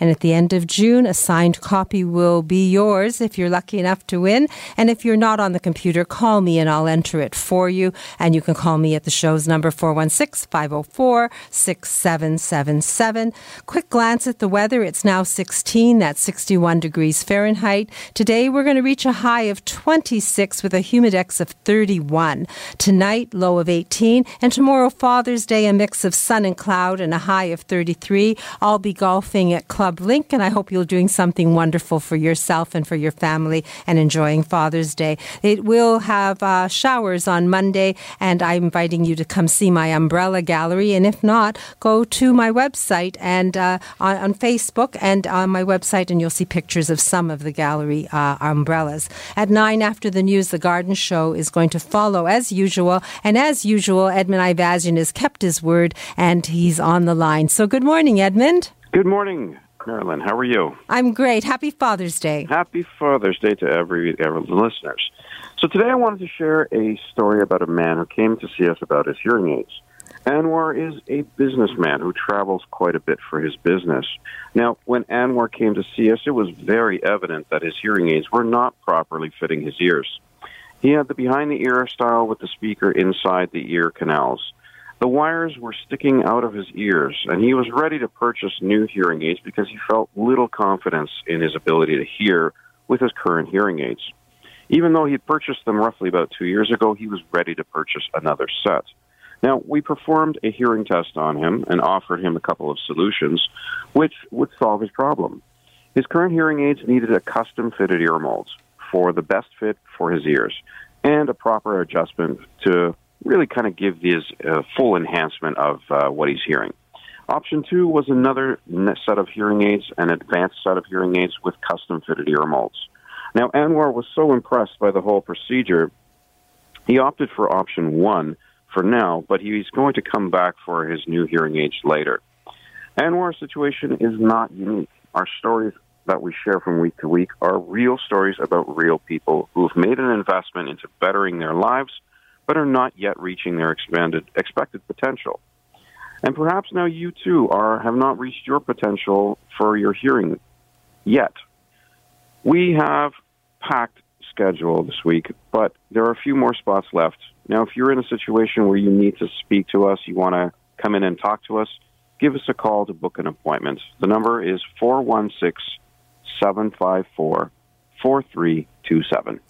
And at the end of June, a signed copy will be yours if you're lucky enough to win. And if you're not on the computer, call me and I'll enter it for you. And you can call me at the show's number 416 504 6777. Quick glance at the weather. It's now 16. That's 61 degrees Fahrenheit. Today we're going to reach a high of 26 with a humidex of 31. Tonight, low of 18. And tomorrow, Father's Day, a mix of sun and cloud and a high of 33. I'll be golfing at Club Link, and I hope you're doing something wonderful for yourself and for your family and enjoying Father's Day. It will have uh, showers on Monday, and I'm inviting you to come see my umbrella gallery. And if not, go to my website and and uh, on, on, Facebook and on my website, and you'll see pictures of some of the gallery uh, umbrellas. At nine after the news, the garden show is going to follow as usual. And as usual, Edmund Ivazian has kept his word and he's on the line. So good morning, Edmund. Good morning. Marilyn, how are you? I'm great. Happy Father's Day. Happy Father's Day to every, every listeners. So today I wanted to share a story about a man who came to see us about his hearing aids. Anwar is a businessman who travels quite a bit for his business. Now, when Anwar came to see us, it was very evident that his hearing aids were not properly fitting his ears. He had the behind the ear style with the speaker inside the ear canals. The wires were sticking out of his ears, and he was ready to purchase new hearing aids because he felt little confidence in his ability to hear with his current hearing aids. Even though he purchased them roughly about two years ago, he was ready to purchase another set. Now, we performed a hearing test on him and offered him a couple of solutions which would solve his problem. His current hearing aids needed a custom fitted ear molds for the best fit for his ears and a proper adjustment to really kind of give his uh, full enhancement of uh, what he's hearing. Option two was another set of hearing aids, an advanced set of hearing aids with custom fitted ear molds. Now, Anwar was so impressed by the whole procedure, he opted for option one for now, but he's going to come back for his new hearing aids later. Anwar's situation is not unique. Our stories that we share from week to week are real stories about real people who've made an investment into bettering their lives, but are not yet reaching their expanded expected potential. And perhaps now you too are have not reached your potential for your hearing yet. We have packed schedule this week, but there are a few more spots left. Now, if you're in a situation where you need to speak to us, you want to come in and talk to us, give us a call to book an appointment. The number is 416 754 4327.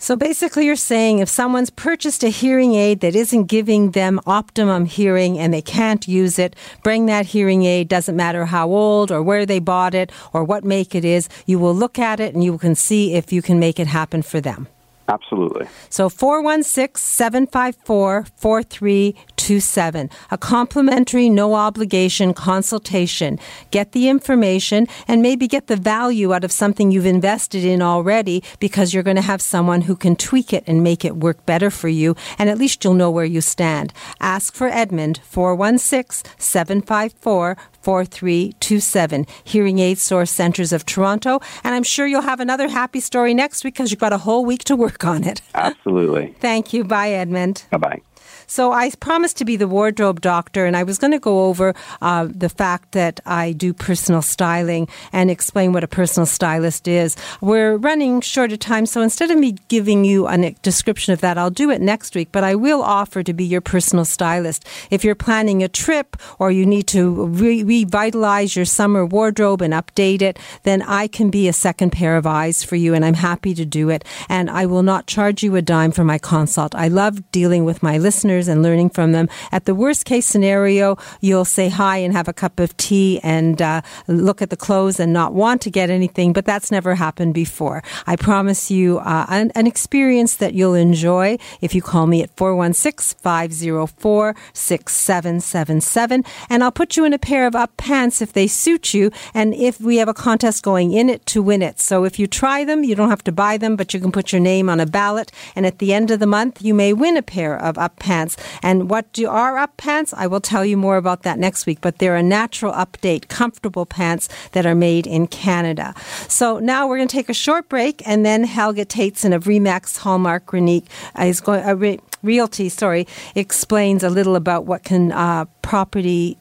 So basically, you're saying if someone's purchased a hearing aid that isn't giving them optimum hearing and they can't use it, bring that hearing aid, doesn't matter how old or where they bought it or what make it is, you will look at it and you can see if you can make it happen for them. Absolutely. So 416 754 4327. A complimentary, no obligation consultation. Get the information and maybe get the value out of something you've invested in already because you're going to have someone who can tweak it and make it work better for you. And at least you'll know where you stand. Ask for Edmund 416 754 4327, Hearing Aid Source Centers of Toronto. And I'm sure you'll have another happy story next week because you've got a whole week to work on it. Absolutely. Thank you. Bye, Edmund. Bye bye. So I promised to be the wardrobe doctor, and I was going to go over uh, the fact that I do personal styling and explain what a personal stylist is. We're running short of time, so instead of me giving you a description of that, I'll do it next week. But I will offer to be your personal stylist if you're planning a trip or you need to re- revitalize your summer wardrobe and update it. Then I can be a second pair of eyes for you, and I'm happy to do it. And I will not charge you a dime for my consult. I love dealing with my listeners and learning from them. At the worst case scenario, you'll say hi and have a cup of tea and uh, look at the clothes and not want to get anything, but that's never happened before. I promise you uh, an, an experience that you'll enjoy if you call me at 416 504 6777. And I'll put you in a pair of up pants if they suit you. And if we have a contest going in it to win it. So if you try them, you don't have to buy them, but you can put your name on a ballot. And at the end of the month, you may win a pair of up pants pants. And what do are up pants? I will tell you more about that next week, but they're a natural update, comfortable pants that are made in Canada. So now we're going to take a short break, and then Helga Tateson of Remax Hallmark Renique is going. Uh, Re- Realty, sorry, explains a little about what can uh, property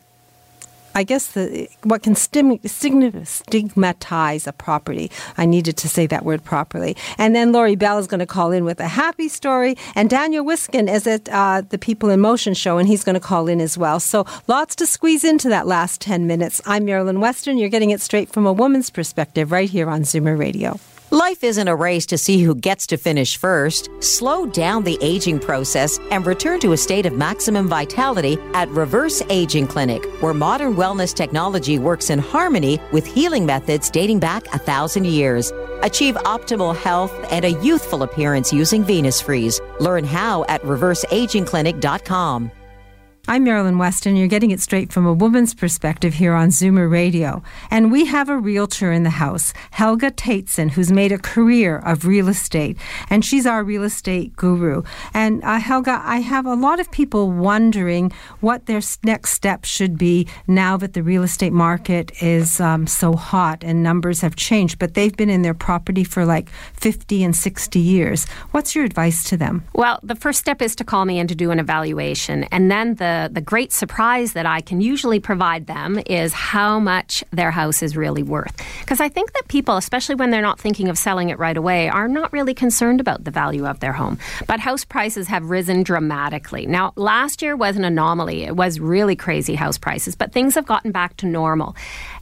I guess the what can stim, stigmatize a property. I needed to say that word properly. And then Laurie Bell is going to call in with a happy story, and Daniel Wiskin is at uh, the People in Motion show, and he's going to call in as well. So lots to squeeze into that last ten minutes. I'm Marilyn Weston. You're getting it straight from a woman's perspective right here on Zoomer Radio. Life isn't a race to see who gets to finish first. Slow down the aging process and return to a state of maximum vitality at Reverse Aging Clinic, where modern wellness technology works in harmony with healing methods dating back a thousand years. Achieve optimal health and a youthful appearance using Venus Freeze. Learn how at reverseagingclinic.com. I'm Marilyn Weston. You're getting it straight from a woman's perspective here on Zoomer Radio. And we have a realtor in the house, Helga Tateson, who's made a career of real estate. And she's our real estate guru. And uh, Helga, I have a lot of people wondering what their next step should be now that the real estate market is um, so hot and numbers have changed. But they've been in their property for like 50 and 60 years. What's your advice to them? Well, the first step is to call me in to do an evaluation. And then the the, great surprise that I can usually provide them is how much their house is really worth. Because I think that people, especially when they're not thinking of selling it right away, are not really concerned about the value of their home. But house prices have risen dramatically. Now, last year was an anomaly. It was really crazy house prices, but things have gotten back to normal.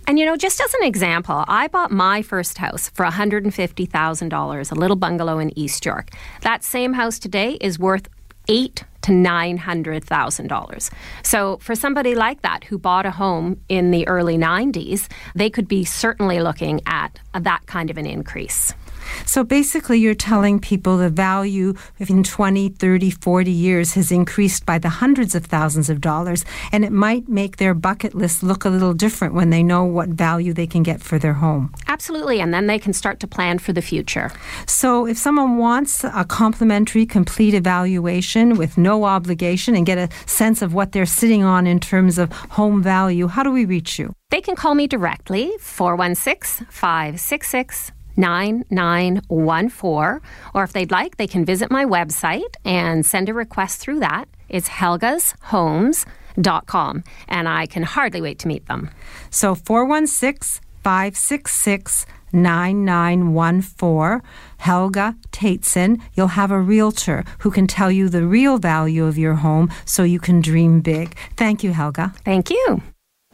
And you know, just as an example, I bought my first house for $150,000, a little bungalow in East York. That same house today is worth eight to nine hundred thousand dollars. So for somebody like that who bought a home in the early '90s, they could be certainly looking at that kind of an increase. So basically, you're telling people the value in 20, 30, 40 years has increased by the hundreds of thousands of dollars, and it might make their bucket list look a little different when they know what value they can get for their home. Absolutely, and then they can start to plan for the future. So if someone wants a complimentary, complete evaluation with no obligation and get a sense of what they're sitting on in terms of home value, how do we reach you? They can call me directly, 416 566 9914. Or if they'd like, they can visit my website and send a request through that. It's helgashomes.com. And I can hardly wait to meet them. So 416 566 9914, Helga Tateson. You'll have a realtor who can tell you the real value of your home so you can dream big. Thank you, Helga. Thank you.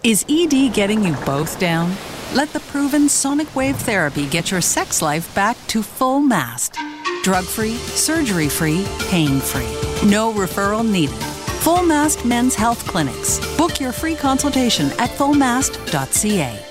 Is ED getting you both down? Let the proven sonic wave therapy get your sex life back to full mast. Drug free, surgery free, pain free. No referral needed. Full Mast Men's Health Clinics. Book your free consultation at fullmast.ca.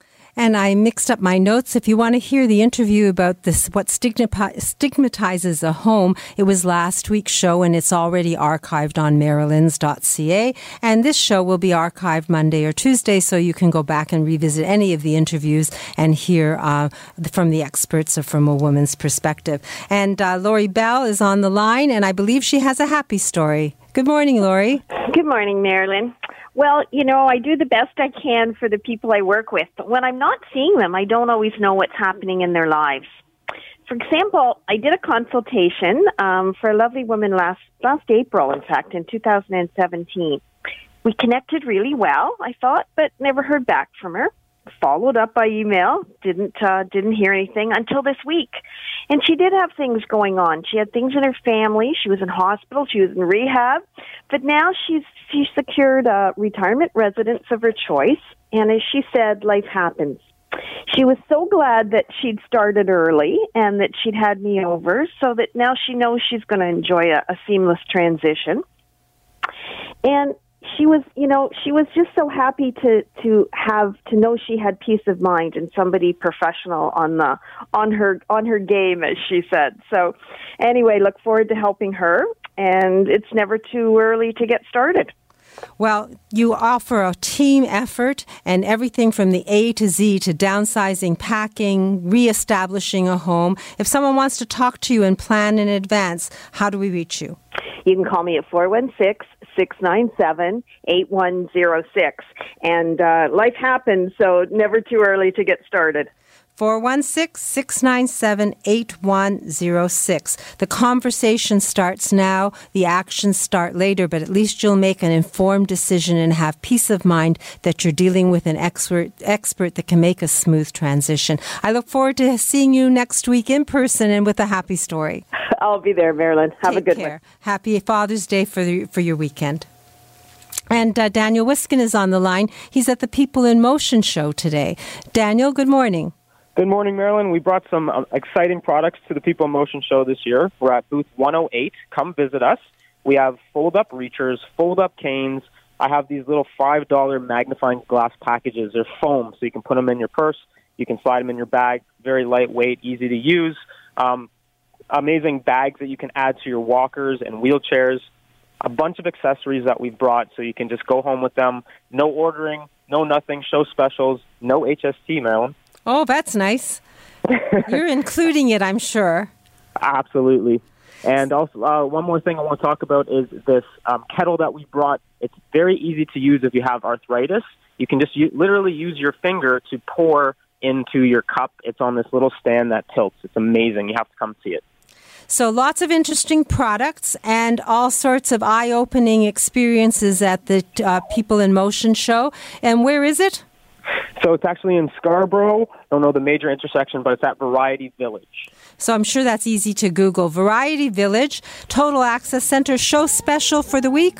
And I mixed up my notes. If you want to hear the interview about this, what stigmatizes a home, it was last week's show and it's already archived on marilyns.ca. And this show will be archived Monday or Tuesday, so you can go back and revisit any of the interviews and hear uh, from the experts or from a woman's perspective. And uh, Lori Bell is on the line, and I believe she has a happy story. Good morning, Lori. Good morning, Marilyn. Well, you know, I do the best I can for the people I work with, but when I'm not seeing them, I don't always know what's happening in their lives. For example, I did a consultation um, for a lovely woman last last April, in fact, in 2017. We connected really well, I thought, but never heard back from her followed up by email. Didn't uh, didn't hear anything until this week. And she did have things going on. She had things in her family. She was in hospital. She was in rehab. But now she's she secured a retirement residence of her choice. And as she said, life happens. She was so glad that she'd started early and that she'd had me over, so that now she knows she's going to enjoy a, a seamless transition. And she was you know she was just so happy to to have to know she had peace of mind and somebody professional on the on her on her game as she said so anyway look forward to helping her and it's never too early to get started well, you offer a team effort and everything from the A to Z to downsizing, packing, reestablishing a home. If someone wants to talk to you and plan in advance, how do we reach you? You can call me at 416 697 8106. And uh, life happens, so never too early to get started. 416 697 8106. The conversation starts now, the actions start later, but at least you'll make an informed decision and have peace of mind that you're dealing with an expert, expert that can make a smooth transition. I look forward to seeing you next week in person and with a happy story. I'll be there, Marilyn. Have Take a good care. one. Happy Father's Day for, the, for your weekend. And uh, Daniel Wiskin is on the line. He's at the People in Motion show today. Daniel, good morning. Good morning, Marilyn. We brought some um, exciting products to the People in Motion show this year. We're at booth 108. Come visit us. We have fold up reachers, fold up canes. I have these little $5 magnifying glass packages. They're foam, so you can put them in your purse. You can slide them in your bag. Very lightweight, easy to use. Um, amazing bags that you can add to your walkers and wheelchairs. A bunch of accessories that we've brought so you can just go home with them. No ordering, no nothing, show specials, no HST, Marilyn. Oh, that's nice. You're including it, I'm sure. Absolutely. And also, uh, one more thing I want to talk about is this um, kettle that we brought. It's very easy to use if you have arthritis. You can just u- literally use your finger to pour into your cup. It's on this little stand that tilts. It's amazing. You have to come see it. So, lots of interesting products and all sorts of eye opening experiences at the uh, People in Motion show. And where is it? So, it's actually in Scarborough. I don't know the major intersection, but it's at Variety Village. So, I'm sure that's easy to Google. Variety Village, Total Access Center show special for the week?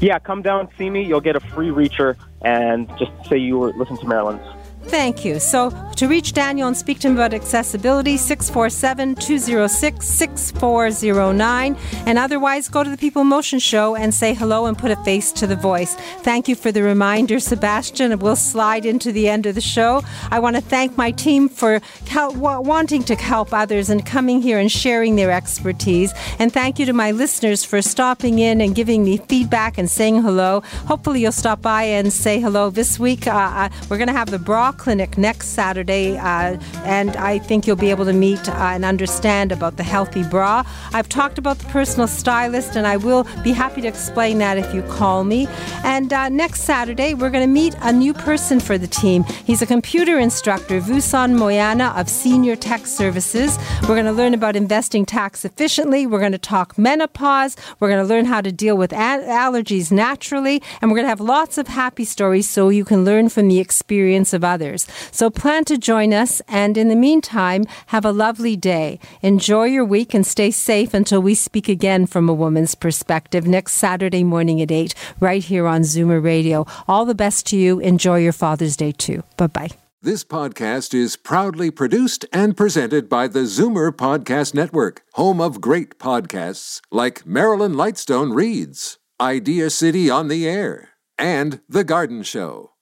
Yeah, come down, see me. You'll get a free reacher and just say you were listening to Marilyn's. Thank you. So, to reach Daniel and speak to him about accessibility, 647 206 6409. And otherwise, go to the People Motion Show and say hello and put a face to the voice. Thank you for the reminder, Sebastian. We'll slide into the end of the show. I want to thank my team for help, wanting to help others and coming here and sharing their expertise. And thank you to my listeners for stopping in and giving me feedback and saying hello. Hopefully, you'll stop by and say hello this week. Uh, uh we're going to have the bra clinic next Saturday, uh, and I think you'll be able to meet uh, and understand about the healthy bra. I've talked about the personal stylist, and I will be happy to explain that if you call me. And uh, next Saturday, we're going to meet a new person for the team. He's a computer instructor, Vusan Moyana of Senior Tech Services. We're going to learn about investing tax efficiently. We're going to talk menopause. We're going to learn how to deal with allergies naturally, and we're going to have lots of happy stories so you can learn from the experience of others others. So plan to join us, and in the meantime, have a lovely day. Enjoy your week and stay safe until we speak again from a woman's perspective next Saturday morning at 8, right here on Zoomer Radio. All the best to you. Enjoy your Father's Day too. Bye bye. This podcast is proudly produced and presented by the Zoomer Podcast Network, home of great podcasts like Marilyn Lightstone Reads, Idea City on the Air, and The Garden Show.